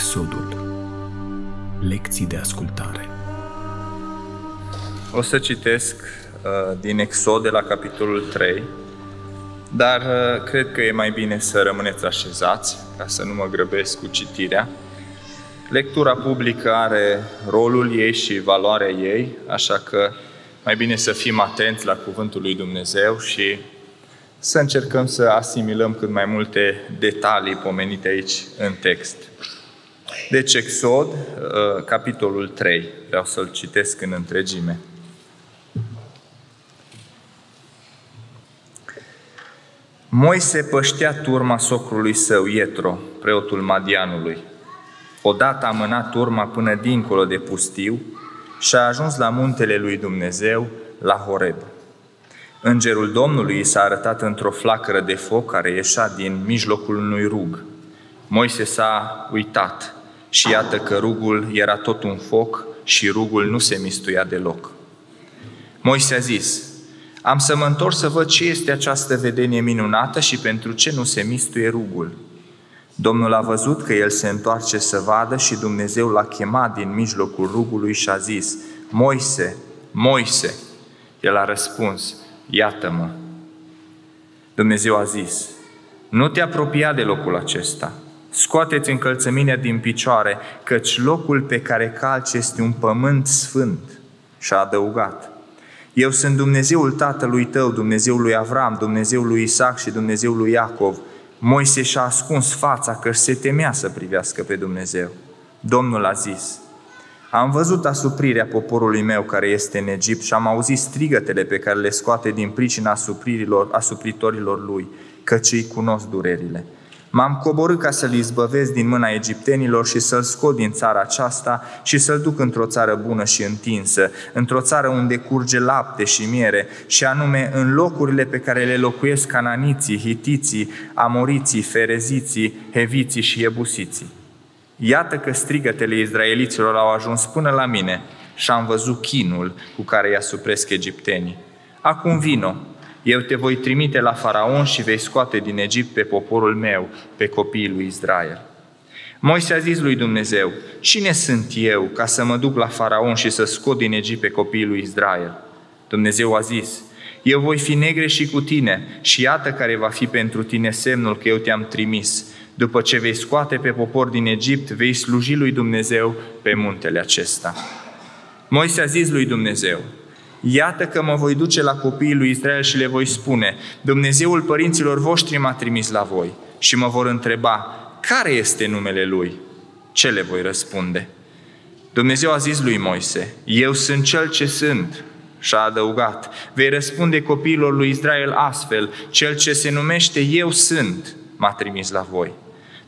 Exodul Lecții de ascultare O să citesc uh, din Exod de la capitolul 3, dar uh, cred că e mai bine să rămâneți așezați, ca să nu mă grăbesc cu citirea. Lectura publică are rolul ei și valoarea ei, așa că mai bine să fim atenți la Cuvântul lui Dumnezeu și să încercăm să asimilăm cât mai multe detalii pomenite aici în text. Deci Exod, uh, capitolul 3, vreau să-l citesc în întregime. Moise păștea turma socrului său, Ietro, preotul Madianului. Odată a mânat turma până dincolo de pustiu și a ajuns la muntele lui Dumnezeu, la Horeb. Îngerul Domnului i s-a arătat într-o flacără de foc care ieșea din mijlocul unui rug. Moise s-a uitat și iată că rugul era tot un foc și rugul nu se mistuia deloc. Moise a zis, am să mă întorc să văd ce este această vedenie minunată și pentru ce nu se mistuie rugul. Domnul a văzut că el se întoarce să vadă și Dumnezeu l-a chemat din mijlocul rugului și a zis, Moise, Moise! El a răspuns, iată-mă. Dumnezeu a zis, nu te apropia de locul acesta, scoateți încălțămintea din picioare, căci locul pe care calci este un pământ sfânt. Și a adăugat, eu sunt Dumnezeul tatălui tău, Dumnezeul lui Avram, Dumnezeul lui Isaac și Dumnezeul lui Iacov. Moise și-a ascuns fața că se temea să privească pe Dumnezeu. Domnul a zis, am văzut asuprirea poporului meu care este în Egipt și am auzit strigătele pe care le scoate din pricina asupririlor, asupritorilor lui, căci îi cunosc durerile. M-am coborât ca să-l izbăvesc din mâna egiptenilor și să-l scot din țara aceasta și să-l duc într-o țară bună și întinsă, într-o țară unde curge lapte și miere, și anume în locurile pe care le locuiesc cananiții, hitiții, amoriții, fereziții, heviții și ebusiții. Iată că strigătele izraeliților au ajuns până la mine și am văzut chinul cu care i-a supresc egiptenii. Acum vino, eu te voi trimite la faraon și vei scoate din Egipt pe poporul meu, pe copiii lui Israel. Moise a zis lui Dumnezeu, cine sunt eu ca să mă duc la faraon și să scot din Egipt pe copiii lui Israel? Dumnezeu a zis, eu voi fi negre și cu tine și iată care va fi pentru tine semnul că eu te-am trimis. După ce vei scoate pe popor din Egipt, vei sluji lui Dumnezeu pe muntele acesta. Moise a zis lui Dumnezeu, Iată că mă voi duce la copiii lui Israel și le voi spune, Dumnezeul părinților voștri m-a trimis la voi și mă vor întreba, care este numele lui? Ce le voi răspunde? Dumnezeu a zis lui Moise, eu sunt cel ce sunt. Și a adăugat, vei răspunde copiilor lui Israel astfel, cel ce se numește eu sunt, m-a trimis la voi.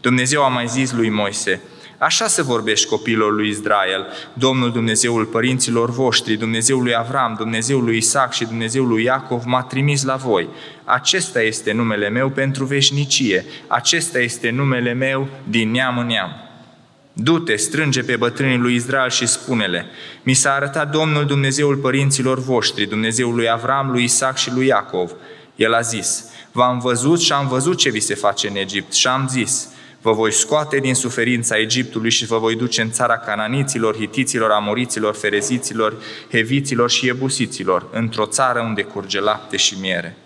Dumnezeu a mai zis lui Moise, Așa să vorbești copiilor lui Israel, Domnul Dumnezeul părinților voștri, Dumnezeul lui Avram, Dumnezeul lui Isaac și Dumnezeul lui Iacov m-a trimis la voi. Acesta este numele meu pentru veșnicie. Acesta este numele meu din neam în neam. Du-te, strânge pe bătrânii lui Israel și spune-le, mi s-a arătat Domnul Dumnezeul părinților voștri, Dumnezeul lui Avram, lui Isaac și lui Iacov. El a zis, v-am văzut și am văzut ce vi se face în Egipt și am zis, Vă voi scoate din suferința Egiptului și vă voi duce în țara cananiților, hitiților, amoriților, fereziților, heviților și ebusiților, într-o țară unde curge lapte și miere.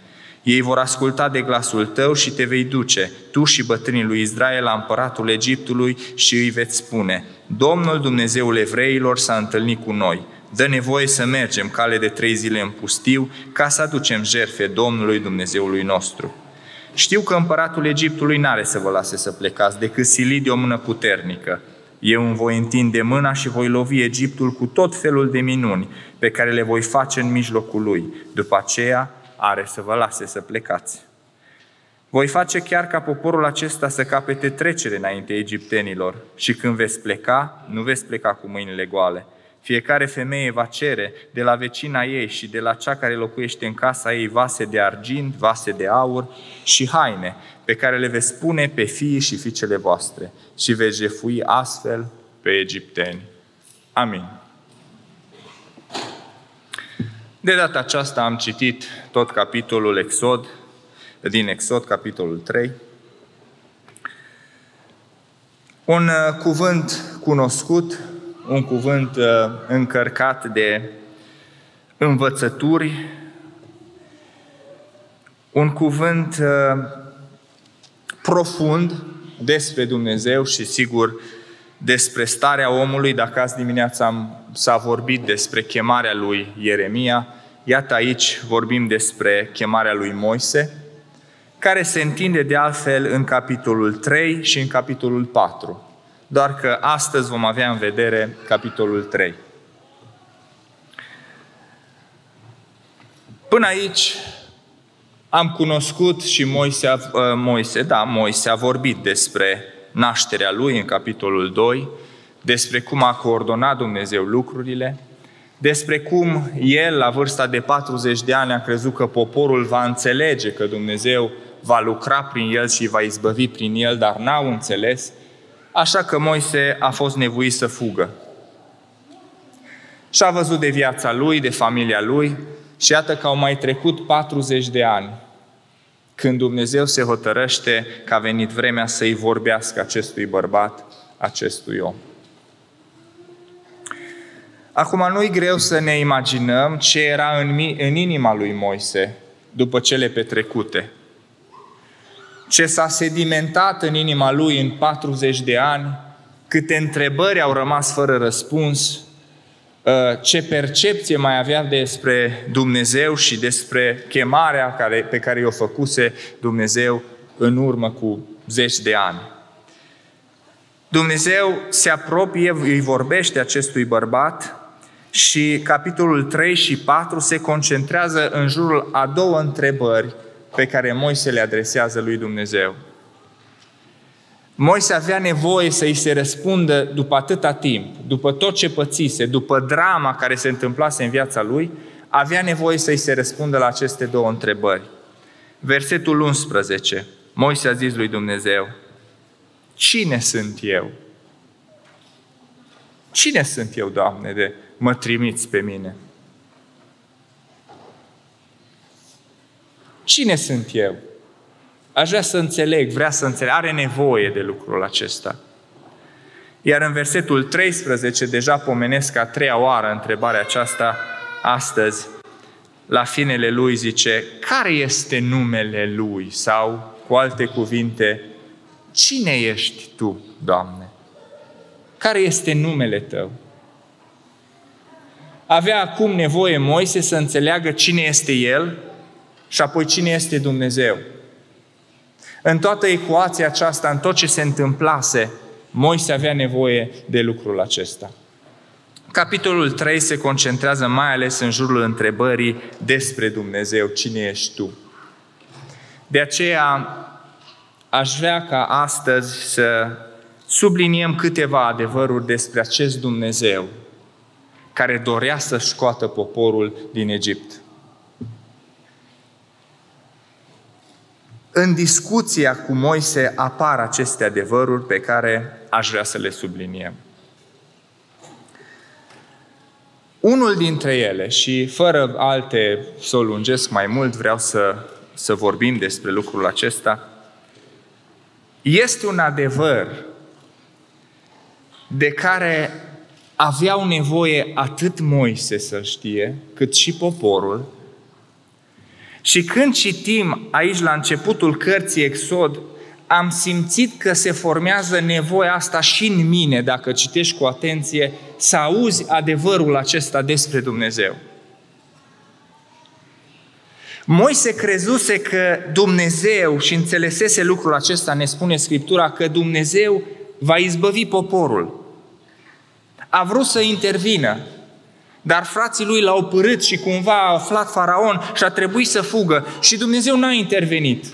Ei vor asculta de glasul tău și te vei duce, tu și bătrânii lui Israel, la împăratul Egiptului și îi veți spune, Domnul Dumnezeul evreilor s-a întâlnit cu noi, dă nevoie să mergem cale de trei zile în pustiu ca să aducem jerfe Domnului Dumnezeului nostru. Știu că împăratul Egiptului n-are să vă lase să plecați, decât silit de o mână puternică. Eu îmi voi întinde mâna și voi lovi Egiptul cu tot felul de minuni pe care le voi face în mijlocul lui. După aceea are să vă lase să plecați. Voi face chiar ca poporul acesta să capete trecere înainte egiptenilor și când veți pleca, nu veți pleca cu mâinile goale, fiecare femeie va cere de la vecina ei și de la cea care locuiește în casa ei vase de argint, vase de aur și haine pe care le veți pune pe fiii și fiicele voastre și veți jefui astfel pe egipteni. Amin. De data aceasta am citit tot capitolul Exod, din Exod, capitolul 3. Un uh, cuvânt cunoscut, un cuvânt uh, încărcat de învățături, un cuvânt uh, profund despre Dumnezeu și sigur despre starea omului. Dacă azi dimineața am, s-a vorbit despre chemarea lui Ieremia, iată aici vorbim despre chemarea lui Moise, care se întinde de altfel în capitolul 3 și în capitolul 4. Doar că astăzi vom avea în vedere capitolul 3. Până aici am cunoscut și Moise, uh, Moise, da, Moise a vorbit despre nașterea lui în capitolul 2, despre cum a coordonat Dumnezeu lucrurile, despre cum el, la vârsta de 40 de ani, a crezut că poporul va înțelege că Dumnezeu va lucra prin el și va izbăvi prin el, dar n-au înțeles, așa că Moise a fost nevoit să fugă. Și a văzut de viața lui, de familia lui, și iată că au mai trecut 40 de ani când Dumnezeu se hotărăște că a venit vremea să-i vorbească acestui bărbat, acestui om. Acum nu-i greu să ne imaginăm ce era în, în inima lui Moise după cele petrecute. Ce s-a sedimentat în inima lui în 40 de ani, câte întrebări au rămas fără răspuns, Uh, ce percepție mai avea despre Dumnezeu și despre chemarea care, pe care i-o făcuse Dumnezeu în urmă cu zeci de ani. Dumnezeu se apropie, îi vorbește acestui bărbat și capitolul 3 și 4 se concentrează în jurul a două întrebări pe care Moise le adresează lui Dumnezeu. Moise avea nevoie să îi se răspundă după atâta timp, după tot ce pățise, după drama care se întâmplase în viața lui, avea nevoie să îi se răspundă la aceste două întrebări. Versetul 11. Moise a zis lui Dumnezeu, Cine sunt eu? Cine sunt eu, Doamne, de mă trimiți pe mine? Cine sunt eu? Aș vrea să înțeleg, vrea să înțeleg, are nevoie de lucrul acesta. Iar în versetul 13, deja pomenesc a treia oară întrebarea aceasta astăzi, la finele lui zice, care este numele lui? Sau, cu alte cuvinte, cine ești tu, Doamne? Care este numele tău? Avea acum nevoie Moise să înțeleagă cine este el și apoi cine este Dumnezeu. În toată ecuația aceasta, în tot ce se întâmplase, Moise avea nevoie de lucrul acesta. Capitolul 3 se concentrează mai ales în jurul întrebării despre Dumnezeu, cine ești tu. De aceea aș vrea ca astăzi să subliniem câteva adevăruri despre acest Dumnezeu care dorea să scoată poporul din Egipt. În discuția cu Moise apar aceste adevăruri pe care aș vrea să le subliniem. Unul dintre ele, și fără alte să o lungesc mai mult, vreau să, să vorbim despre lucrul acesta, este un adevăr de care aveau nevoie atât Moise să știe, cât și poporul, și când citim aici la începutul cărții Exod, am simțit că se formează nevoia asta și în mine, dacă citești cu atenție, să auzi adevărul acesta despre Dumnezeu. Moise crezuse că Dumnezeu și înțelesese lucrul acesta, ne spune Scriptura, că Dumnezeu va izbăvi poporul. A vrut să intervină, dar frații lui l-au părât și cumva a aflat faraon și a trebuit să fugă. Și Dumnezeu n-a intervenit.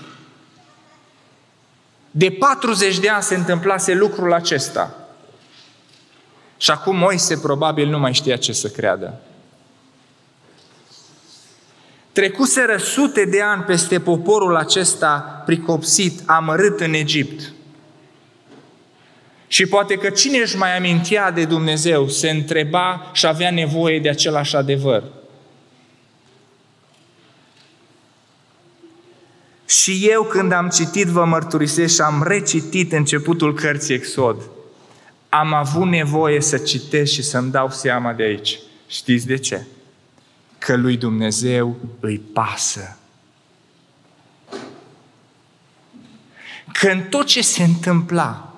De 40 de ani se întâmplase lucrul acesta. Și acum Moise probabil nu mai știa ce să creadă. Trecuseră sute de ani peste poporul acesta pricopsit, amărât în Egipt. Și poate că cine își mai amintea de Dumnezeu se întreba și avea nevoie de același adevăr. Și eu când am citit, vă mărturisesc și am recitit începutul cărții Exod, am avut nevoie să citesc și să-mi dau seama de aici. Știți de ce? Că lui Dumnezeu îi pasă. Că în tot ce se întâmpla,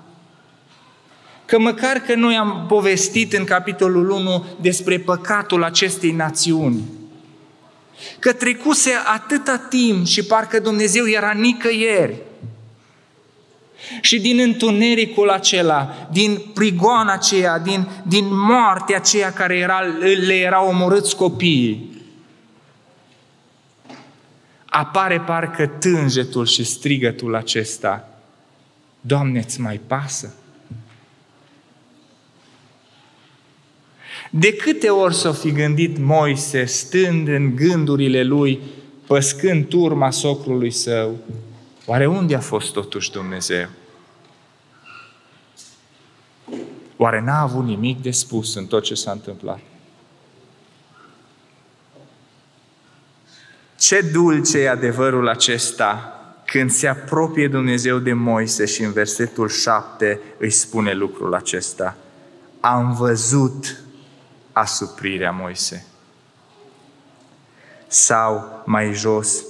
că măcar că noi am povestit în capitolul 1 despre păcatul acestei națiuni, că trecuse atâta timp și parcă Dumnezeu era nicăieri, și din întunericul acela, din prigoana aceea, din, din moartea aceea care era, le era omorâți copiii, apare parcă tânjetul și strigătul acesta. Doamne, îți mai pasă? De câte ori s-o fi gândit Moise, stând în gândurile lui, păscând turma socrului său, Oare unde a fost totuși Dumnezeu? Oare n-a avut nimic de spus în tot ce s-a întâmplat? Ce dulce e adevărul acesta când se apropie Dumnezeu de Moise și în versetul 7 îi spune lucrul acesta. Am văzut asuprirea Moise. Sau mai jos,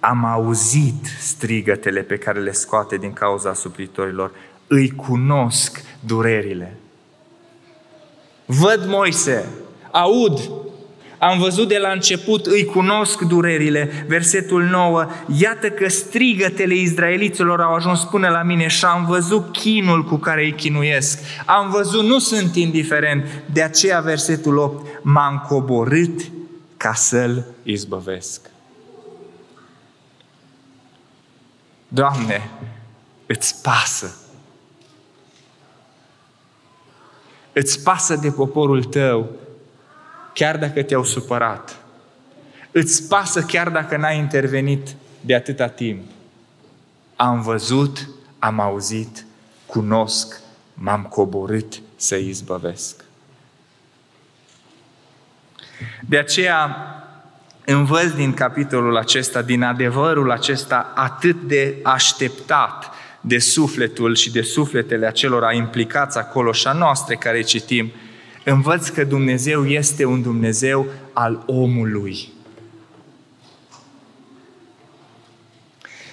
am auzit strigătele pe care le scoate din cauza suplitorilor, îi cunosc durerile. Văd Moise, aud, am văzut de la început, îi cunosc durerile. Versetul 9, iată că strigătele izraeliților au ajuns până la mine și am văzut chinul cu care îi chinuiesc. Am văzut, nu sunt indiferent. De aceea versetul 8, m-am coborât ca să-l izbăvesc. Doamne, îți pasă. Îți pasă de poporul tău, chiar dacă te-au supărat. Îți pasă chiar dacă n-ai intervenit de atâta timp. Am văzut, am auzit, cunosc, m-am coborât să izbăvesc. De aceea, învăț din capitolul acesta, din adevărul acesta atât de așteptat de sufletul și de sufletele acelora implicați acolo și a noastre care citim, învăț că Dumnezeu este un Dumnezeu al omului.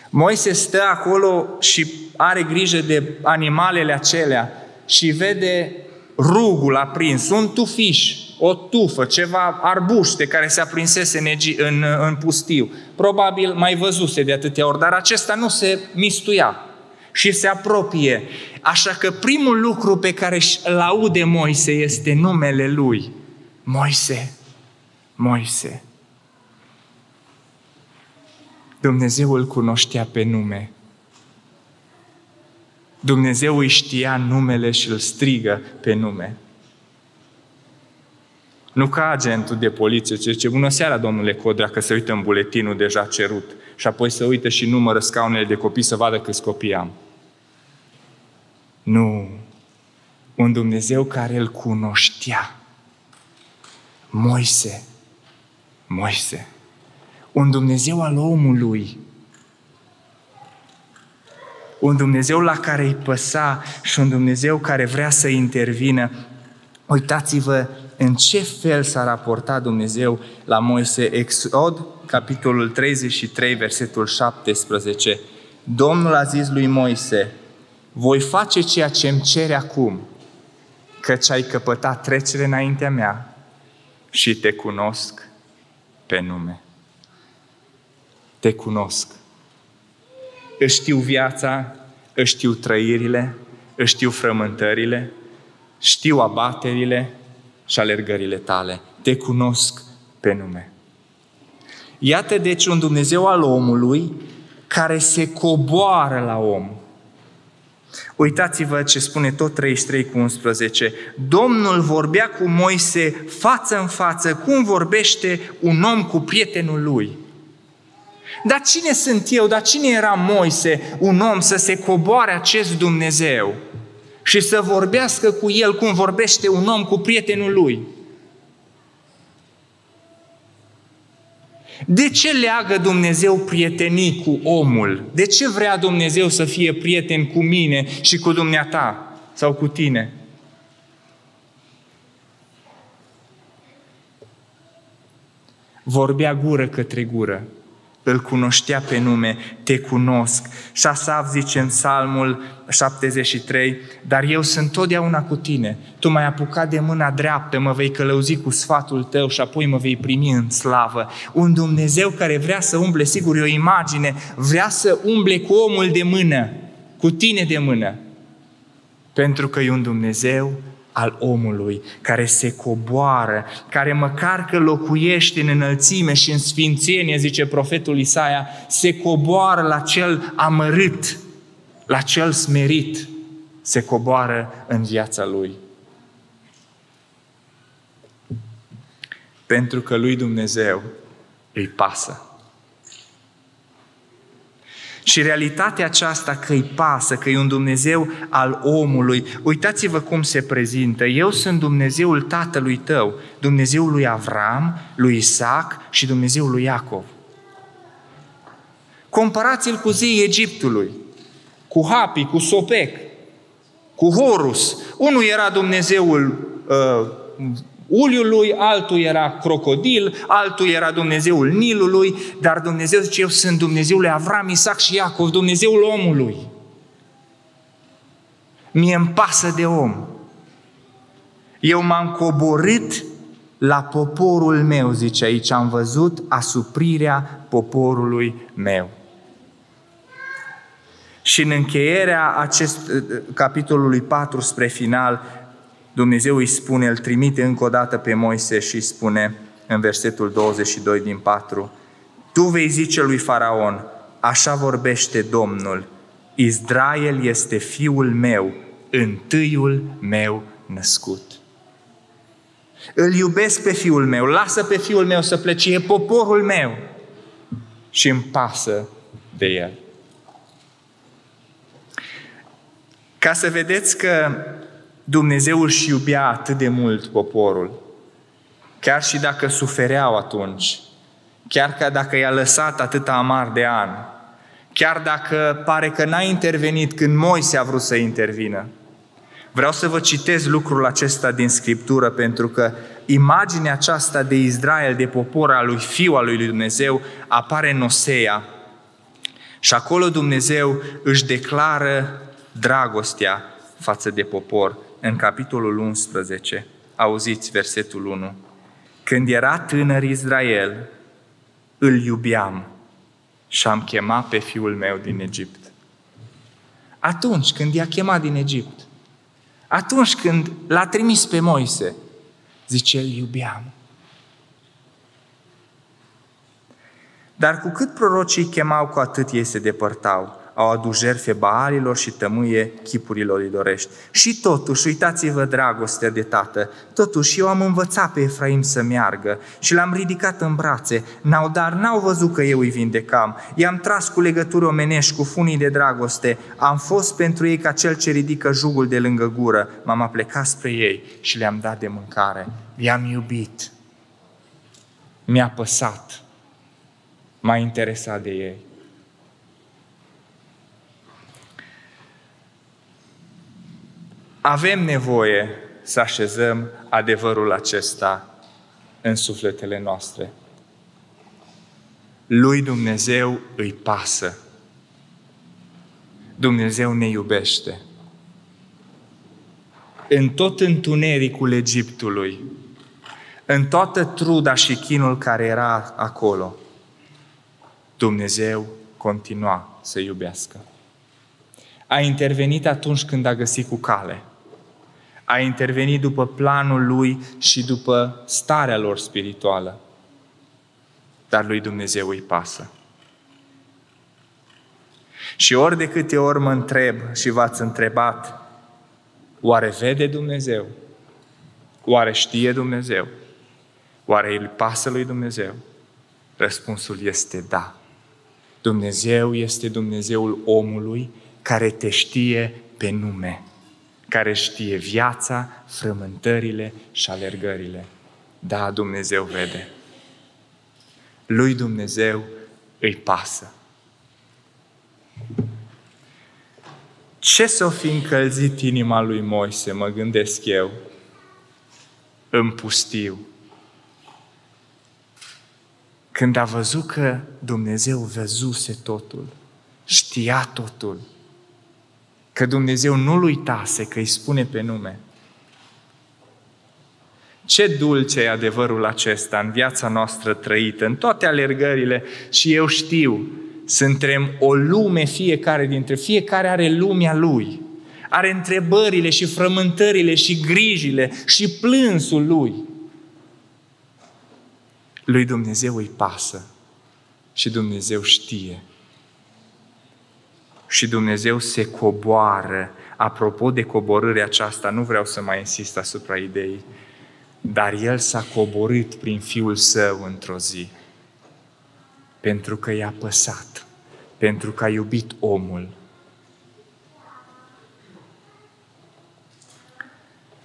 Moise stă acolo și are grijă de animalele acelea și vede rugul aprins, un tufiș o tufă, ceva arbuște care se aprinsese în, în, în pustiu. Probabil mai văzuse de atâtea ori, dar acesta nu se mistuia și se apropie. Așa că primul lucru pe care îl aude Moise este numele lui. Moise, Moise. Dumnezeu îl cunoștea pe nume. Dumnezeu îi știa numele și îl strigă pe nume. Nu ca agentul de poliție, ce zice, bună seara, domnule Codrea, că se uită în buletinul deja cerut și apoi să uită și numără scaunele de copii să vadă câți copii am. Nu. Un Dumnezeu care îl cunoștea. Moise. Moise. Un Dumnezeu al omului. Un Dumnezeu la care îi păsa și un Dumnezeu care vrea să intervină. Uitați-vă în ce fel s-a raportat Dumnezeu la Moise. Exod, capitolul 33, versetul 17. Domnul a zis lui Moise, voi face ceea ce îmi cere acum, căci ai căpătat trecere înaintea mea și te cunosc pe nume. Te cunosc. Își știu viața, își știu trăirile, își știu frământările, știu abaterile, și alergările tale. Te cunosc pe nume. Iată deci un Dumnezeu al omului care se coboară la om. Uitați-vă ce spune tot 33 cu 11. Domnul vorbea cu Moise față în față, cum vorbește un om cu prietenul lui. Dar cine sunt eu? Dar cine era Moise, un om să se coboare acest Dumnezeu? și să vorbească cu el cum vorbește un om cu prietenul lui. De ce leagă Dumnezeu prietenii cu omul? De ce vrea Dumnezeu să fie prieten cu mine și cu dumneata? sau cu tine. Vorbea gură către gură îl cunoștea pe nume, te cunosc. Și Asaf zice în psalmul 73, dar eu sunt totdeauna cu tine. Tu m-ai apucat de mâna dreaptă, mă vei călăuzi cu sfatul tău și apoi mă vei primi în slavă. Un Dumnezeu care vrea să umble, sigur, e o imagine, vrea să umble cu omul de mână, cu tine de mână. Pentru că e un Dumnezeu al omului, care se coboară, care măcar că locuiește în înălțime și în sfințenie, zice profetul Isaia, se coboară la cel amărât, la cel smerit, se coboară în viața lui. Pentru că lui Dumnezeu îi pasă. Și realitatea aceasta că îi pasă, că e un Dumnezeu al omului, uitați-vă cum se prezintă. Eu sunt Dumnezeul tatălui tău, Dumnezeul lui Avram, lui Isaac și Dumnezeul lui Iacov. Comparați-l cu zeii Egiptului, cu Hapi, cu Sopec, cu Horus. Unul era Dumnezeul uh, uliului, altul era crocodil, altul era Dumnezeul Nilului, dar Dumnezeu zice, eu sunt Dumnezeul lui Avram, Isaac și Iacov, Dumnezeul omului. Mie îmi pasă de om. Eu m-am coborât la poporul meu, zice aici, am văzut asuprirea poporului meu. Și în încheierea acest capitolului 4 spre final, Dumnezeu îi spune, îl trimite încă o dată pe Moise și îi spune în versetul 22 din 4, Tu vei zice lui Faraon, așa vorbește Domnul, Israel este fiul meu, întâiul meu născut. Îl iubesc pe fiul meu, lasă pe fiul meu să plece, e poporul meu și îmi pasă de el. Ca să vedeți că Dumnezeu își iubea atât de mult poporul, chiar și dacă sufereau atunci, chiar că dacă i-a lăsat atâta amar de ani, chiar dacă pare că n-a intervenit când Moise a vrut să intervină. Vreau să vă citez lucrul acesta din Scriptură pentru că imaginea aceasta de Israel, de popor al lui Fiu al lui Dumnezeu, apare în Osea. Și acolo Dumnezeu își declară dragostea față de popor în capitolul 11, auziți versetul 1, când era tânăr Israel, îl iubeam și am chemat pe fiul meu din Egipt. Atunci când i-a chemat din Egipt, atunci când l-a trimis pe Moise, zice, îl iubeam. Dar cu cât prorocii chemau, cu atât ei se depărtau au adus jerfe baalilor și tămâie chipurilor îi dorești. Și totuși, uitați-vă dragostea de tată, totuși eu am învățat pe Efraim să meargă și l-am ridicat în brațe, n-au, dar n-au văzut că eu îi vindecam. I-am tras cu legături omenești, cu funii de dragoste, am fost pentru ei ca cel ce ridică jugul de lângă gură, m-am aplecat spre ei și le-am dat de mâncare. I-am iubit. Mi-a păsat. M-a interesat de ei. Avem nevoie să așezăm adevărul acesta în sufletele noastre. Lui Dumnezeu îi pasă. Dumnezeu ne iubește. În tot întunericul Egiptului, în toată truda și chinul care era acolo, Dumnezeu continua să iubească. A intervenit atunci când a găsit cu cale – a intervenit după planul lui și după starea lor spirituală. Dar lui Dumnezeu îi pasă. Și ori de câte ori mă întreb și v-ați întrebat, oare vede Dumnezeu? Oare știe Dumnezeu? Oare îi pasă lui Dumnezeu? Răspunsul este da. Dumnezeu este Dumnezeul omului care te știe pe nume care știe viața, frământările și alergările. Da, Dumnezeu vede. Lui Dumnezeu îi pasă. Ce s-o fi încălzit inima lui Moise, mă gândesc eu, în pustiu. Când a văzut că Dumnezeu văzuse totul, știa totul, că Dumnezeu nu-l uitase, că îi spune pe nume. Ce dulce e adevărul acesta în viața noastră trăită, în toate alergările și eu știu, suntem o lume fiecare dintre, fiecare are lumea lui. Are întrebările și frământările și grijile și plânsul lui. Lui Dumnezeu îi pasă și Dumnezeu știe. Și Dumnezeu se coboară. Apropo de coborârea aceasta, nu vreau să mai insist asupra ideii, dar El s-a coborât prin Fiul Său într-o zi pentru că i-a păsat, pentru că a iubit omul.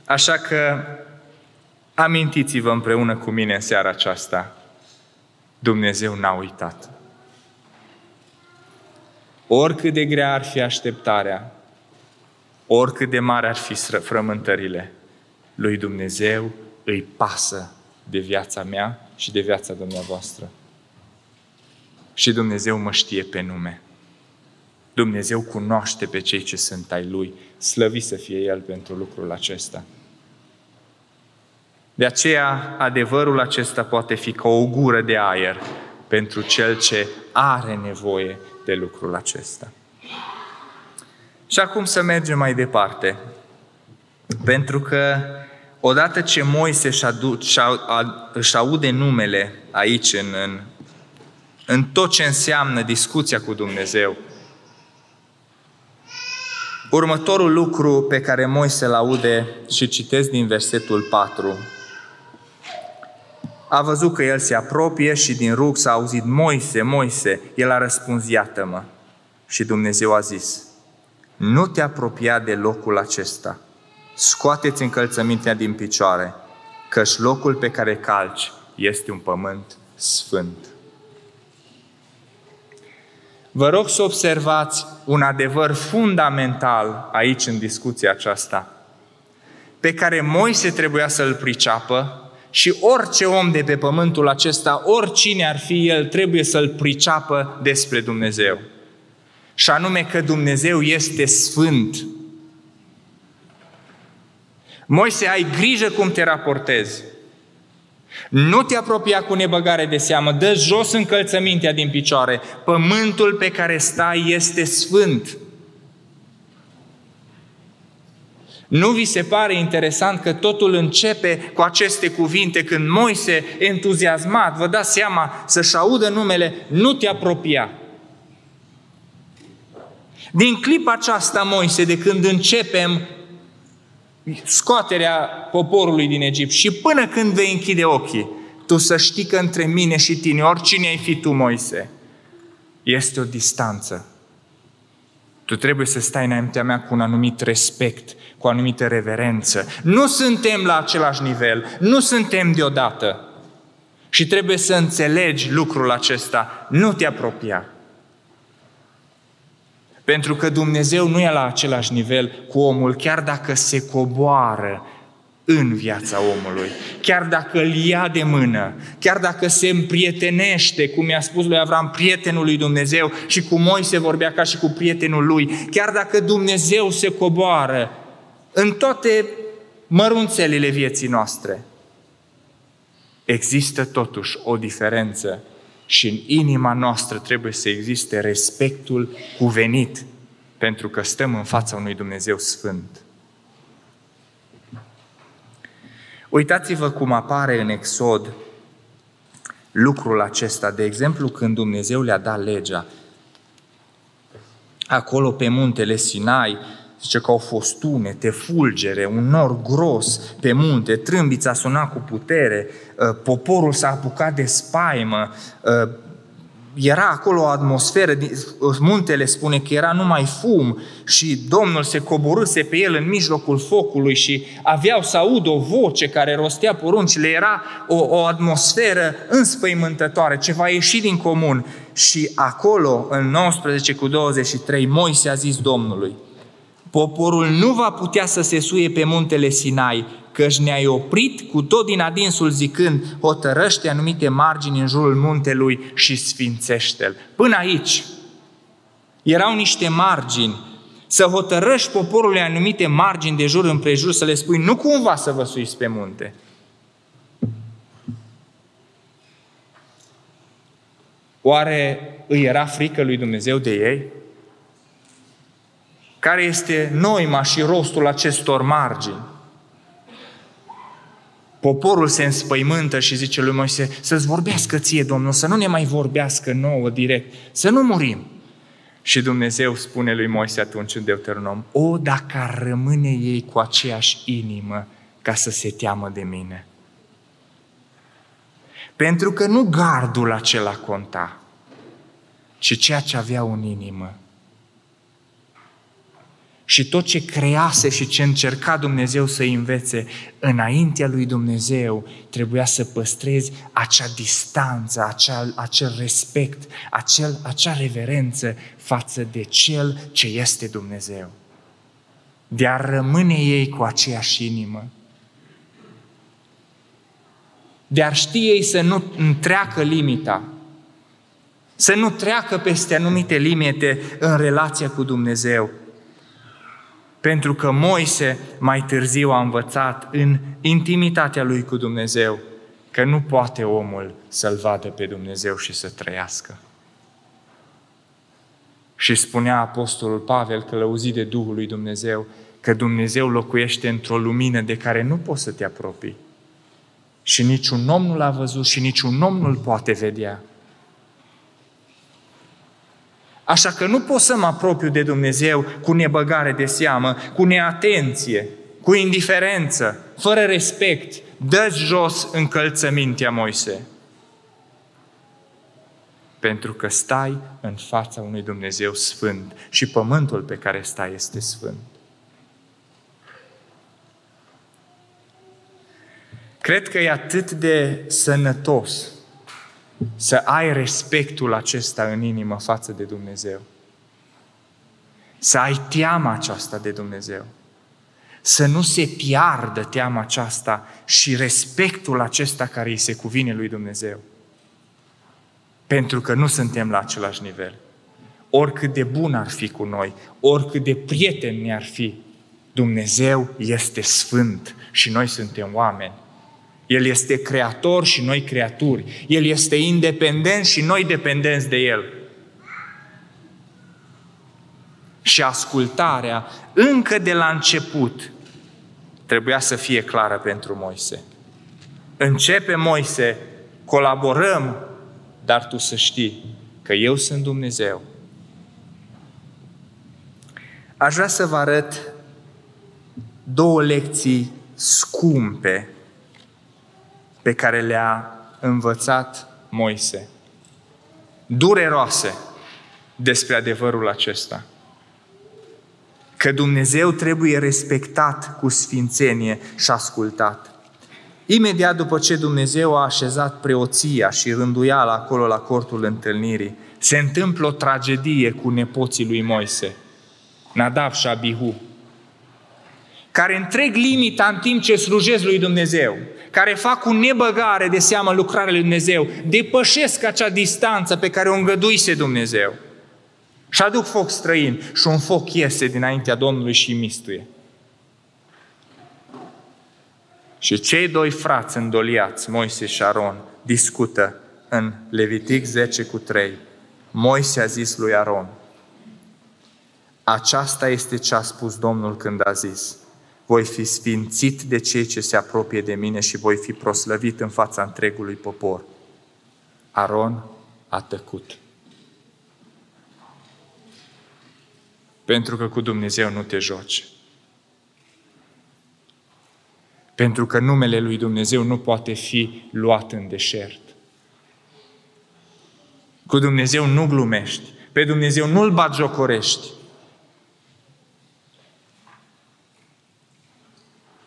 Așa că amintiți-vă împreună cu mine în seara aceasta, Dumnezeu n-a uitat. Oricât de grea ar fi așteptarea, oricât de mare ar fi frământările, lui Dumnezeu îi pasă de viața mea și de viața dumneavoastră și Dumnezeu mă știe pe nume. Dumnezeu cunoaște pe cei ce sunt ai Lui. Slăvi să fie El pentru lucrul acesta. De aceea, adevărul acesta poate fi ca o gură de aer pentru cel ce are nevoie de lucrul acesta. Și acum să mergem mai departe. Pentru că odată ce Moise își aude numele aici în, în în tot ce înseamnă discuția cu Dumnezeu. Următorul lucru pe care Moise îl aude și citesc din versetul 4. A văzut că el se apropie și din rug s-a auzit Moise, Moise. El a răspuns, iată-mă. Și Dumnezeu a zis, nu te apropia de locul acesta. Scoateți încălțămintea din picioare, căci locul pe care calci este un pământ sfânt. Vă rog să observați un adevăr fundamental aici în discuția aceasta, pe care Moise trebuia să-l priceapă și orice om de pe pământul acesta, oricine ar fi el, trebuie să-l priceapă despre Dumnezeu. Și anume că Dumnezeu este sfânt. Moise, ai grijă cum te raportezi. Nu te apropia cu nebăgare de seamă, dă jos încălțămintea din picioare. Pământul pe care stai este sfânt. Nu vi se pare interesant că totul începe cu aceste cuvinte când Moise, entuziasmat, vă dați seama, să-și audă numele, nu te apropia. Din clipa aceasta, Moise, de când începem scoaterea poporului din Egipt și până când vei închide ochii, tu să știi că între mine și tine, oricine ai fi tu, Moise, este o distanță. Tu trebuie să stai înaintea mea cu un anumit respect, cu o anumită reverență. Nu suntem la același nivel, nu suntem deodată. Și trebuie să înțelegi lucrul acesta. Nu te apropia. Pentru că Dumnezeu nu e la același nivel cu omul, chiar dacă se coboară în viața omului, chiar dacă îl ia de mână, chiar dacă se împrietenește, cum i-a spus lui Avram, prietenul lui Dumnezeu și cu Moise vorbea ca și cu prietenul lui, chiar dacă Dumnezeu se coboară în toate mărunțelile vieții noastre, există totuși o diferență și în inima noastră trebuie să existe respectul cuvenit, pentru că stăm în fața unui Dumnezeu Sfânt. Uitați-vă cum apare în Exod lucrul acesta. De exemplu, când Dumnezeu le-a dat legea, acolo pe muntele Sinai, zice că au fost unete, fulgere, un nor gros pe munte, trâmbița suna cu putere, ă, poporul s-a apucat de spaimă, ă, era acolo o atmosferă, muntele spune că era numai fum și Domnul se coborâse pe el în mijlocul focului și aveau să aud o voce care rostea poruncile, era o, o atmosferă înspăimântătoare, ceva ieșit din comun. Și acolo, în 19 cu 23, Moise a zis Domnului, Poporul nu va putea să se suie pe muntele Sinai, căci ne-ai oprit cu tot din adinsul zicând, hotărăște anumite margini în jurul muntelui și sfințește-l. Până aici erau niște margini, să hotărăști poporului anumite margini de jur împrejur, să le spui, nu cumva să vă suiți pe munte. Oare îi era frică lui Dumnezeu de ei? Care este noima și rostul acestor margini? Poporul se înspăimântă și zice lui Moise, să-ți vorbească ție, Domnul, să nu ne mai vorbească nouă direct, să nu murim. Și Dumnezeu spune lui Moise atunci în Deuteronom, o, dacă ar rămâne ei cu aceeași inimă ca să se teamă de mine. Pentru că nu gardul acela conta, ci ceea ce aveau în inimă și tot ce crease și ce încerca Dumnezeu să învețe înaintea lui Dumnezeu, trebuia să păstrezi acea distanță, acea, acel respect, acel, acea reverență față de Cel ce este Dumnezeu. De a rămâne ei cu aceeași inimă. De a ști ei să nu întreacă limita, să nu treacă peste anumite limite în relația cu Dumnezeu, pentru că Moise mai târziu a învățat în intimitatea lui cu Dumnezeu că nu poate omul să-L vadă pe Dumnezeu și să trăiască. Și spunea Apostolul Pavel, călăuzit de Duhul lui Dumnezeu, că Dumnezeu locuiește într-o lumină de care nu poți să te apropii. Și niciun om nu l-a văzut și niciun om nu-l poate vedea. Așa că nu pot să mă apropiu de Dumnezeu cu nebăgare de seamă, cu neatenție, cu indiferență, fără respect. dă jos încălțămintea Moise. Pentru că stai în fața unui Dumnezeu sfânt și pământul pe care stai este sfânt. Cred că e atât de sănătos să ai respectul acesta în inimă față de Dumnezeu. Să ai teama aceasta de Dumnezeu. Să nu se piardă teama aceasta și respectul acesta care îi se cuvine lui Dumnezeu. Pentru că nu suntem la același nivel. Oricât de bun ar fi cu noi, oricât de prieten ne-ar fi, Dumnezeu este sfânt și noi suntem oameni. El este creator și noi creaturi. El este independent și noi dependenți de El. Și ascultarea, încă de la început, trebuia să fie clară pentru Moise. Începe Moise, colaborăm, dar tu să știi că eu sunt Dumnezeu. Aș vrea să vă arăt două lecții scumpe pe care le-a învățat Moise. Dureroase despre adevărul acesta. Că Dumnezeu trebuie respectat cu sfințenie și ascultat. Imediat după ce Dumnezeu a așezat preoția și rânduiala acolo la cortul întâlnirii, se întâmplă o tragedie cu nepoții lui Moise, Nadab și Abihu, care întreg limita în timp ce slujesc lui Dumnezeu care fac cu nebăgare de seamă lucrarea lui Dumnezeu, depășesc acea distanță pe care o îngăduise Dumnezeu. Și aduc foc străin și un foc iese dinaintea Domnului și mistuie. Și cei doi frați îndoliați, Moise și Aron, discută în Levitic 10 cu 3. Moise a zis lui Aron, aceasta este ce a spus Domnul când a zis, voi fi sfințit de cei ce se apropie de mine și voi fi proslăvit în fața întregului popor. Aron a tăcut. Pentru că cu Dumnezeu nu te joci. Pentru că numele lui Dumnezeu nu poate fi luat în deșert. Cu Dumnezeu nu glumești. Pe Dumnezeu nu-L batjocorești.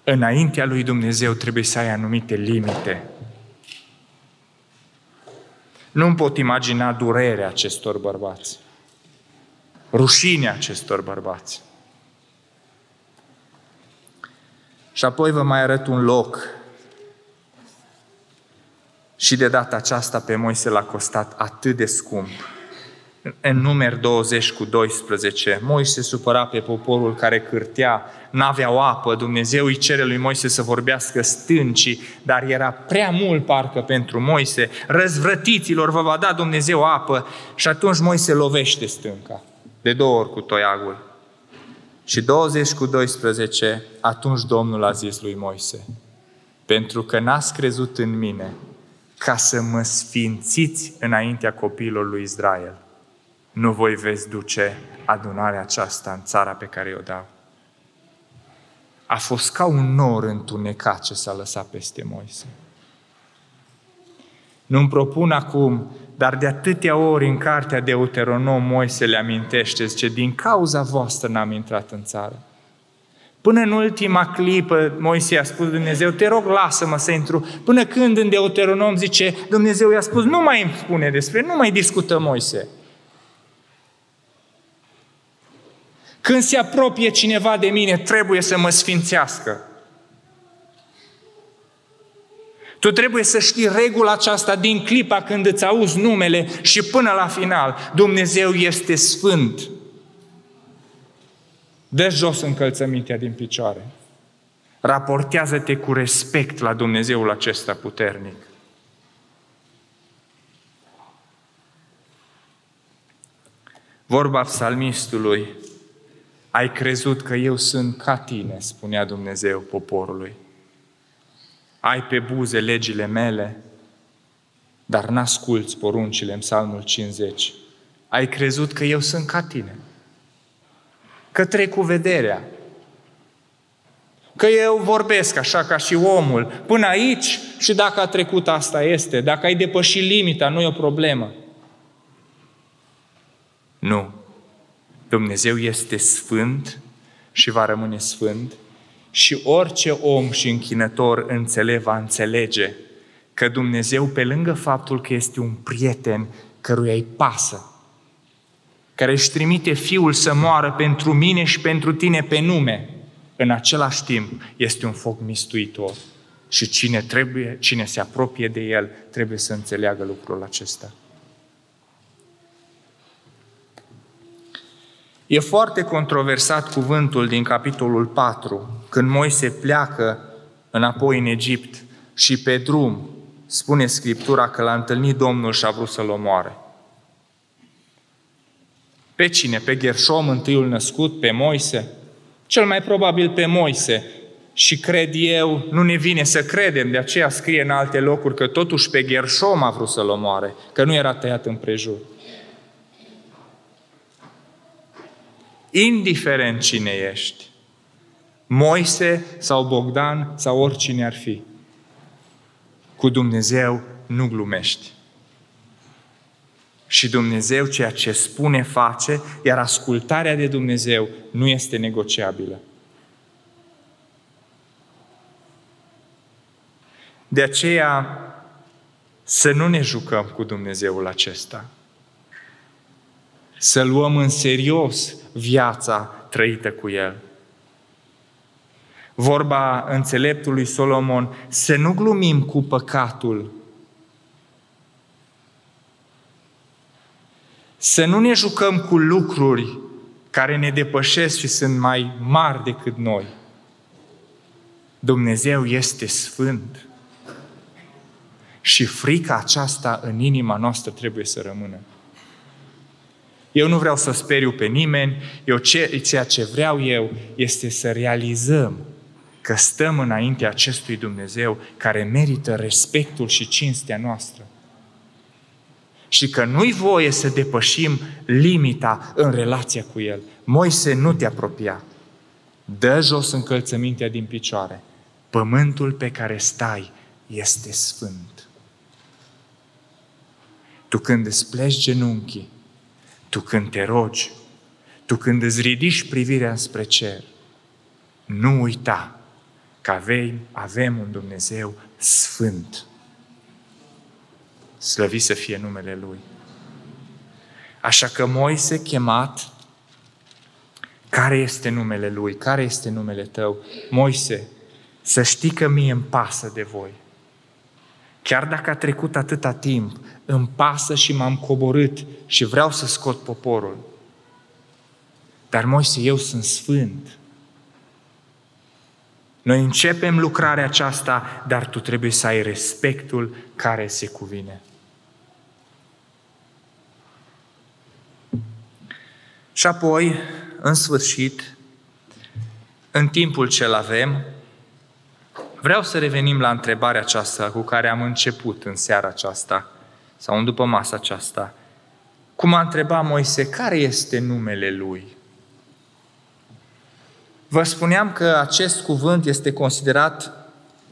Înaintea lui Dumnezeu trebuie să ai anumite limite. Nu pot imagina durerea acestor bărbați, rușinea acestor bărbați. Și apoi vă mai arăt un loc. Și de data aceasta pe Moise l-a costat atât de scump în numer 20 cu 12, Moise se supăra pe poporul care cârtea, n-aveau apă, Dumnezeu îi cere lui Moise să vorbească stâncii, dar era prea mult parcă pentru Moise, răzvrătiților vă va da Dumnezeu apă. Și atunci Moise lovește stânca, de două ori cu toiagul. Și 20 cu 12, atunci Domnul a zis lui Moise, pentru că n-ați crezut în mine, ca să mă sfințiți înaintea copiilor lui Israel nu voi veți duce adunarea aceasta în țara pe care o dau. A fost ca un nor întunecat ce s-a lăsat peste Moise. Nu-mi propun acum, dar de atâtea ori în cartea de Deuteronom Moise le amintește, zice, din cauza voastră n-am intrat în țară. Până în ultima clipă, Moise a spus Dumnezeu, te rog, lasă-mă să intru. Până când în Deuteronom zice, Dumnezeu i-a spus, nu mai îmi spune despre, nu mai discută Moise. Când se apropie cineva de mine, trebuie să mă sfințească. Tu trebuie să știi regula aceasta din clipa când îți auzi numele și până la final. Dumnezeu este sfânt. Dă jos încălțămintea din picioare. Raportează-te cu respect la Dumnezeul acesta puternic. Vorba psalmistului ai crezut că eu sunt ca tine, spunea Dumnezeu poporului. Ai pe buze legile mele, dar n-asculți poruncile în Psalmul 50. Ai crezut că eu sunt ca tine. Că trec cu vederea. Că eu vorbesc așa ca și omul. Până aici și dacă a trecut asta este. Dacă ai depășit limita, nu e o problemă. Nu. Dumnezeu este sfânt și va rămâne sfânt și orice om și închinător înțeleg va înțelege că Dumnezeu, pe lângă faptul că este un prieten căruia îi pasă, care își trimite Fiul să moară pentru mine și pentru tine pe nume, în același timp este un foc mistuitor. Și cine, trebuie, cine se apropie de El trebuie să înțeleagă lucrul acesta. E foarte controversat cuvântul din capitolul 4, când Moise pleacă înapoi în Egipt și pe drum spune Scriptura că l-a întâlnit Domnul și a vrut să-l omoare. Pe cine? Pe Gershom, întâiul născut, pe Moise? Cel mai probabil pe Moise. Și cred eu, nu ne vine să credem, de aceea scrie în alte locuri că totuși pe Gershom a vrut să-l omoare, că nu era tăiat în prejur. Indiferent cine ești, Moise sau Bogdan sau oricine ar fi. Cu Dumnezeu nu glumești. Și Dumnezeu ceea ce spune face, iar ascultarea de Dumnezeu nu este negociabilă. De aceea să nu ne jucăm cu Dumnezeul acesta să luăm în serios viața trăită cu El. Vorba înțeleptului Solomon, să nu glumim cu păcatul, să nu ne jucăm cu lucruri care ne depășesc și sunt mai mari decât noi. Dumnezeu este sfânt și frica aceasta în inima noastră trebuie să rămână. Eu nu vreau să speriu pe nimeni, eu ce, ceea ce vreau eu este să realizăm că stăm înaintea acestui Dumnezeu care merită respectul și cinstea noastră. Și că nu-i voie să depășim limita în relația cu El. Moise, nu te apropia. Dă jos încălțămintea din picioare. Pământul pe care stai este sfânt. Tu când îți pleci genunchii, tu când te rogi, tu când îți ridici privirea spre cer, nu uita că avem, avem un Dumnezeu sfânt. Slăvi să fie numele Lui. Așa că Moise chemat, care este numele Lui? Care este numele tău? Moise, să știi că mie îmi pasă de voi. Chiar dacă a trecut atâta timp, îmi pasă și m-am coborât și vreau să scot poporul. Dar Moise, eu sunt sfânt. Noi începem lucrarea aceasta, dar tu trebuie să ai respectul care se cuvine. Și apoi, în sfârșit, în timpul ce-l avem, vreau să revenim la întrebarea aceasta cu care am început în seara aceasta sau în după masa aceasta. Cum a întrebat Moise, care este numele lui? Vă spuneam că acest cuvânt este considerat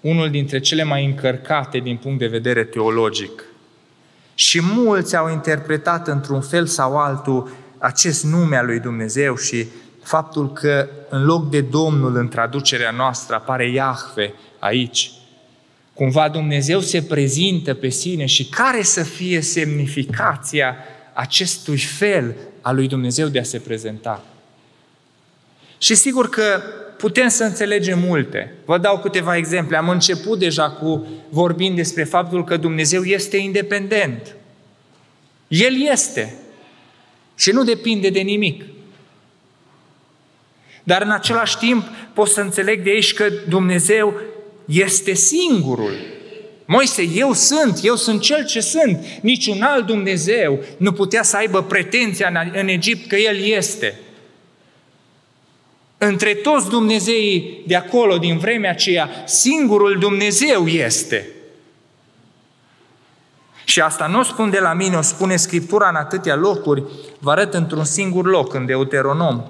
unul dintre cele mai încărcate din punct de vedere teologic. Și mulți au interpretat într-un fel sau altul acest nume al lui Dumnezeu și faptul că în loc de Domnul în traducerea noastră apare Iahve aici. Cumva Dumnezeu se prezintă pe sine și care să fie semnificația acestui fel al lui Dumnezeu de a se prezenta. Și sigur că putem să înțelegem multe. Vă dau câteva exemple. Am început deja cu vorbind despre faptul că Dumnezeu este independent. El este. Și nu depinde de nimic. Dar în același timp pot să înțeleg de aici că Dumnezeu este singurul. Moise, eu sunt, eu sunt cel ce sunt. Niciun alt Dumnezeu nu putea să aibă pretenția în Egipt că El este. Între toți Dumnezeii de acolo, din vremea aceea, singurul Dumnezeu este. Și asta nu o spun de la mine, o spune Scriptura în atâtea locuri, vă arăt într-un singur loc, în Deuteronom,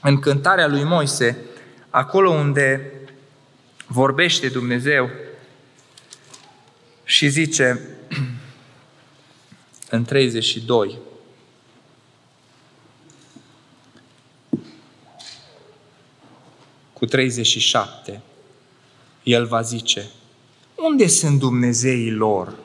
în cântarea lui Moise, acolo unde vorbește Dumnezeu și zice în 32, cu 37, el va zice, unde sunt Dumnezeii lor?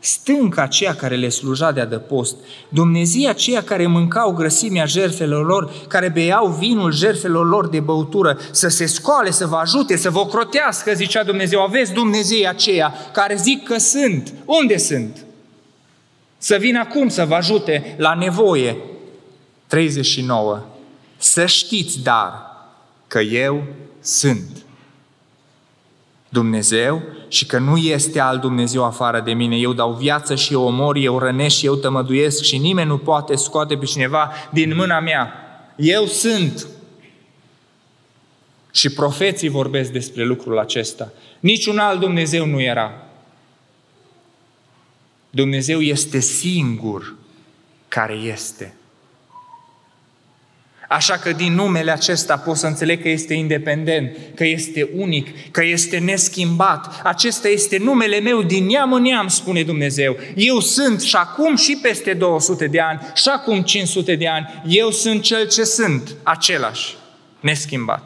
Stânca aceea care le sluja de adăpost, Dumnezei aceia care mâncau grăsimea jerfelor lor, care beau vinul jerfelor lor de băutură, să se scoale, să vă ajute, să vă crotească, zicea Dumnezeu. Aveți Dumnezei aceia care zic că sunt. Unde sunt? Să vină acum să vă ajute la nevoie. 39. Să știți, dar, că eu sunt Dumnezeu și că nu este alt Dumnezeu afară de mine. Eu dau viață și eu omor, eu rănesc și eu tămăduiesc și nimeni nu poate scoate pe cineva din mâna mea. Eu sunt. Și profeții vorbesc despre lucrul acesta. Niciun alt Dumnezeu nu era. Dumnezeu este singur care este. Așa că din numele acesta pot să înțeleg că este independent, că este unic, că este neschimbat. Acesta este numele meu din neam în neam, spune Dumnezeu. Eu sunt și acum și peste 200 de ani, și acum 500 de ani. Eu sunt cel ce sunt, același, neschimbat.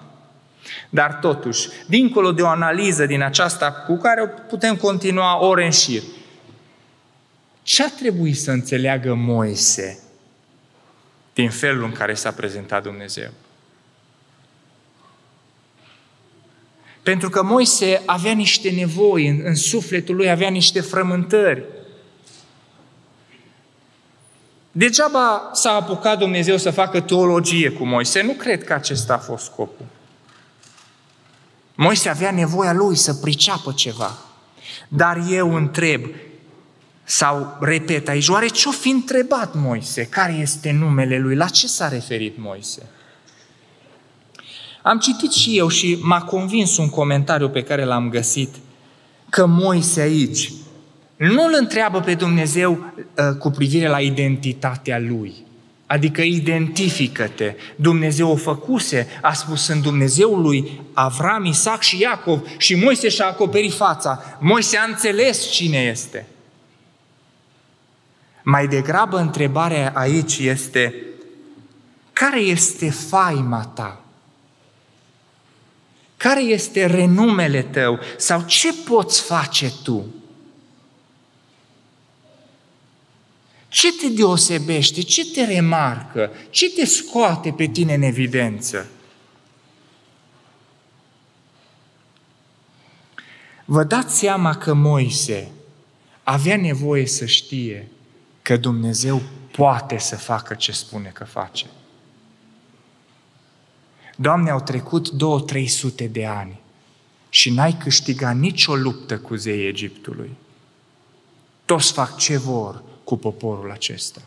Dar totuși, dincolo de o analiză din aceasta cu care putem continua ore în șir, ce a trebuit să înțeleagă Moise din felul în care s-a prezentat Dumnezeu. Pentru că Moise avea niște nevoi în, în sufletul lui, avea niște frământări. Degeaba s-a apucat Dumnezeu să facă teologie cu Moise. Nu cred că acesta a fost scopul. Moise avea nevoia lui să priceapă ceva. Dar eu întreb, sau repet aici, oare ce-o fi întrebat Moise? Care este numele lui? La ce s-a referit Moise? Am citit și eu și m-a convins un comentariu pe care l-am găsit că Moise aici nu îl întreabă pe Dumnezeu uh, cu privire la identitatea lui. Adică identifică-te. Dumnezeu o făcuse, a spus în Dumnezeul lui Avram, Isaac și Iacov și Moise și-a acoperit fața. Moise a înțeles cine este. Mai degrabă, întrebarea aici este, care este faima ta? Care este renumele tău? Sau ce poți face tu? Ce te deosebește? Ce te remarcă? Ce te scoate pe tine în evidență? Vă dați seama că Moise avea nevoie să știe că Dumnezeu poate să facă ce spune că face. Doamne, au trecut două, trei sute de ani și n-ai câștigat nicio luptă cu zeii Egiptului. Toți fac ce vor cu poporul acesta.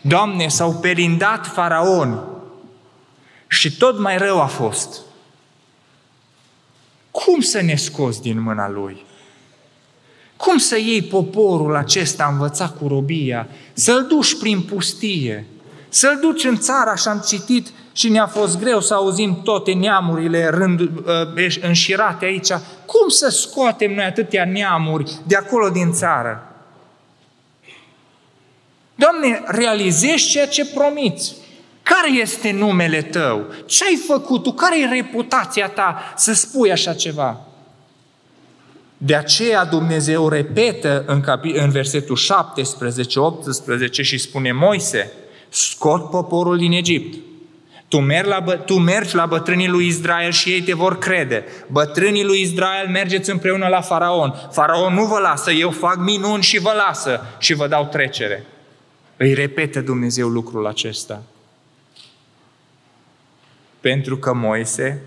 Doamne, s-au perindat faraon și tot mai rău a fost. Cum să ne scoți din mâna lui? Cum să iei poporul acesta învățat cu robia, să-l duci prin pustie, să-l duci în țara și am citit și ne-a fost greu să auzim toate neamurile rând, uh, înșirate aici. Cum să scoatem noi atâtea neamuri de acolo din țară? Doamne, realizezi ceea ce promiți. Care este numele tău? Ce ai făcut tu? Care e reputația ta să spui așa ceva? De aceea Dumnezeu repetă în, capi- în versetul 17-18 și spune Moise, scot poporul din Egipt. Tu mergi, la, bă- tu mergi la bătrânii lui Israel și ei te vor crede. Bătrânii lui Israel mergeți împreună la faraon. Faraon nu vă lasă, eu fac minuni și vă lasă și vă dau trecere. Îi repete Dumnezeu lucrul acesta. Pentru că Moise,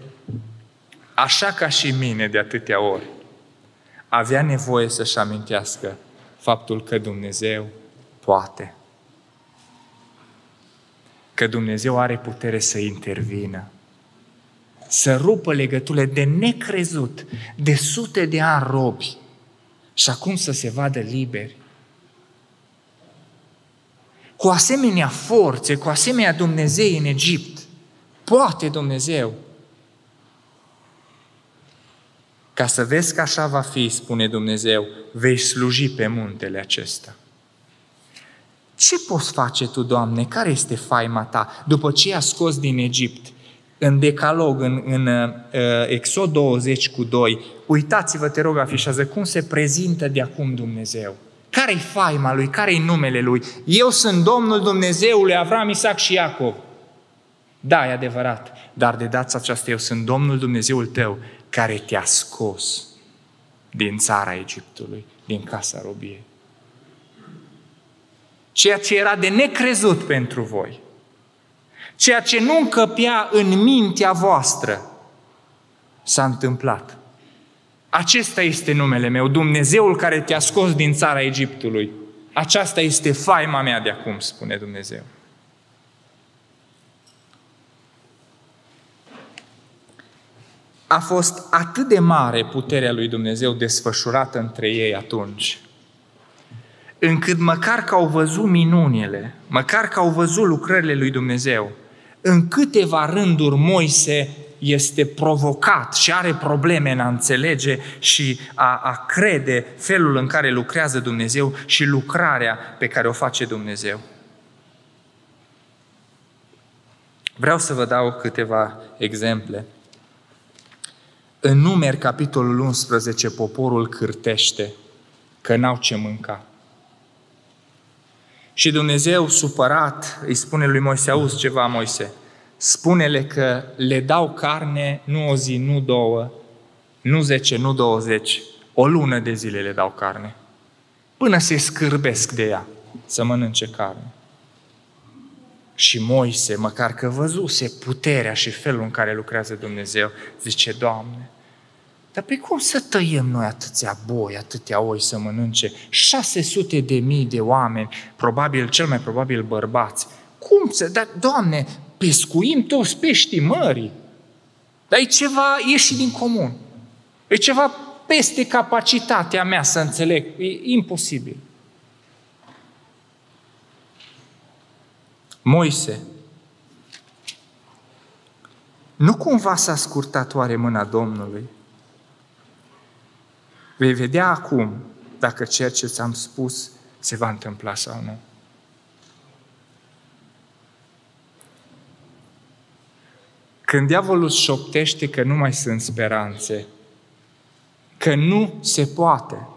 așa ca și mine de atâtea ori, avea nevoie să-și amintească faptul că Dumnezeu poate. Că Dumnezeu are putere să intervină. Să rupă legăturile de necrezut, de sute de ani robi și acum să se vadă liberi. Cu asemenea forțe, cu asemenea Dumnezei în Egipt, poate Dumnezeu Ca să vezi că așa va fi, spune Dumnezeu, vei sluji pe muntele acesta. Ce poți face tu, Doamne? Care este faima ta? După ce i-a scos din Egipt, în Decalog, în, în uh, Exod 20 cu 2, uitați-vă, te rog, afișează cum se prezintă de acum Dumnezeu. Care-i faima Lui? Care-i numele Lui? Eu sunt Domnul Dumnezeului Avram, Isaac și Iacov. Da, e adevărat, dar de data aceasta eu sunt Domnul Dumnezeul tău, care te-a scos din țara Egiptului, din casa robiei. Ceea ce era de necrezut pentru voi, ceea ce nu încăpea în mintea voastră, s-a întâmplat. Acesta este numele meu, Dumnezeul care te-a scos din țara Egiptului. Aceasta este faima mea de acum, spune Dumnezeu. A fost atât de mare puterea lui Dumnezeu desfășurată între ei atunci, încât măcar că au văzut minunile, măcar că au văzut lucrările lui Dumnezeu, în câteva rânduri Moise este provocat și are probleme în a înțelege și a, a crede felul în care lucrează Dumnezeu și lucrarea pe care o face Dumnezeu. Vreau să vă dau câteva exemple. În numeri, capitolul 11, poporul cârtește că n-au ce mânca. Și Dumnezeu, supărat, îi spune lui Moise, auzi ceva, Moise, spune-le că le dau carne nu o zi, nu două, nu zece, nu douăzeci, o lună de zile le dau carne, până se scârbesc de ea, să mănânce carne. Și Moise, măcar că văzuse puterea și felul în care lucrează Dumnezeu, zice, Doamne, dar pe cum să tăiem noi atâția boi, atâtea oi să mănânce 600 de mii de oameni, probabil, cel mai probabil bărbați? Cum să, dar, Doamne, pescuim toți peștii mării. Dar e ceva ieșit din comun. E ceva peste capacitatea mea să înțeleg. E imposibil. Moise, nu cumva s-a scurtat oare mâna Domnului? Vei vedea acum dacă ceea ce ți-am spus se va întâmpla sau nu. Când diavolul șoptește că nu mai sunt speranțe, că nu se poate,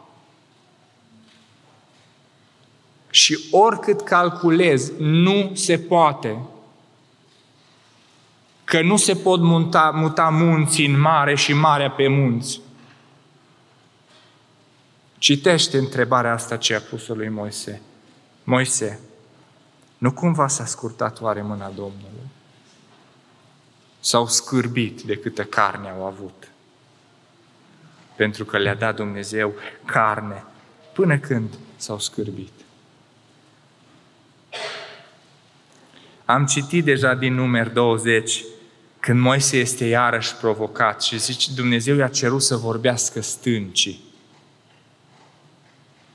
și oricât calculez, nu se poate, că nu se pot muta, muta munții în mare și marea pe munți. Citește întrebarea asta ce a pus-o lui Moise. Moise, nu cumva s-a scurtat oare mâna Domnului? S-au scârbit de câtă carne au avut. Pentru că le-a dat Dumnezeu carne. Până când s-au scârbit. Am citit deja din numer 20 când Moise este iarăși provocat și zice Dumnezeu i-a cerut să vorbească stâncii.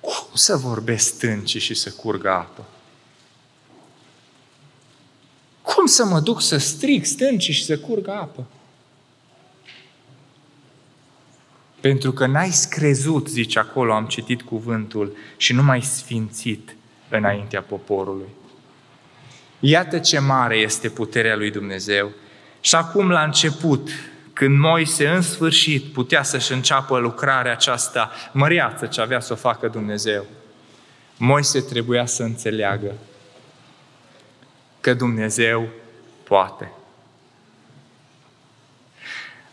Cum să vorbesc stâncii și să curgă apă? Cum să mă duc să strig stâncii și să curgă apă? Pentru că n-ai screzut, zice acolo, am citit cuvântul, și nu mai sfințit înaintea poporului. Iată ce mare este puterea lui Dumnezeu. Și acum, la început, când Moise în sfârșit putea să-și înceapă lucrarea aceasta măriață ce avea să o facă Dumnezeu, Moise trebuia să înțeleagă că Dumnezeu poate.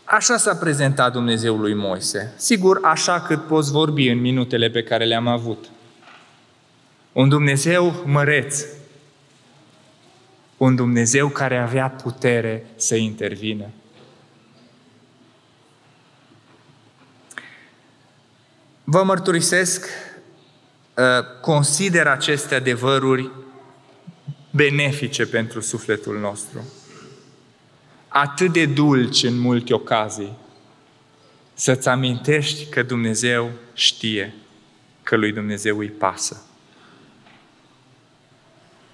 Așa s-a prezentat Dumnezeu lui Moise. Sigur, așa cât poți vorbi în minutele pe care le-am avut. Un Dumnezeu măreț. Un Dumnezeu care avea putere să intervină. Vă mărturisesc, ă, consider aceste adevăruri benefice pentru sufletul nostru. Atât de dulci în multe ocazii să-ți amintești că Dumnezeu știe, că lui Dumnezeu îi pasă.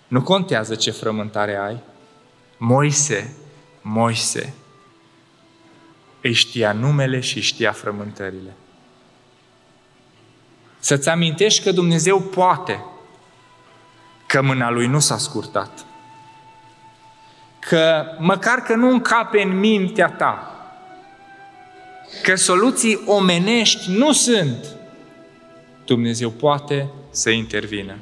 Nu contează ce frământare ai. Moise, Moise, îi știa numele și știa frământările. Să-ți amintești că Dumnezeu poate, că mâna Lui nu s-a scurtat, că măcar că nu încape în mintea ta, că soluții omenești nu sunt, Dumnezeu poate să intervină.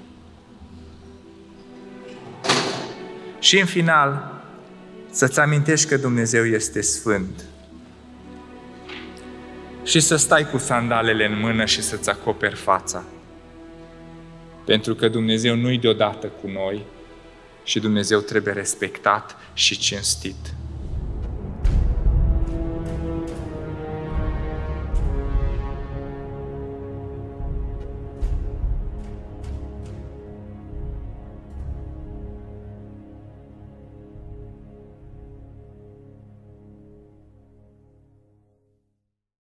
Și în final, să-ți amintești că Dumnezeu este sfânt. Și să stai cu sandalele în mână și să-ți acoperi fața. Pentru că Dumnezeu nu-i deodată cu noi și Dumnezeu trebuie respectat și cinstit.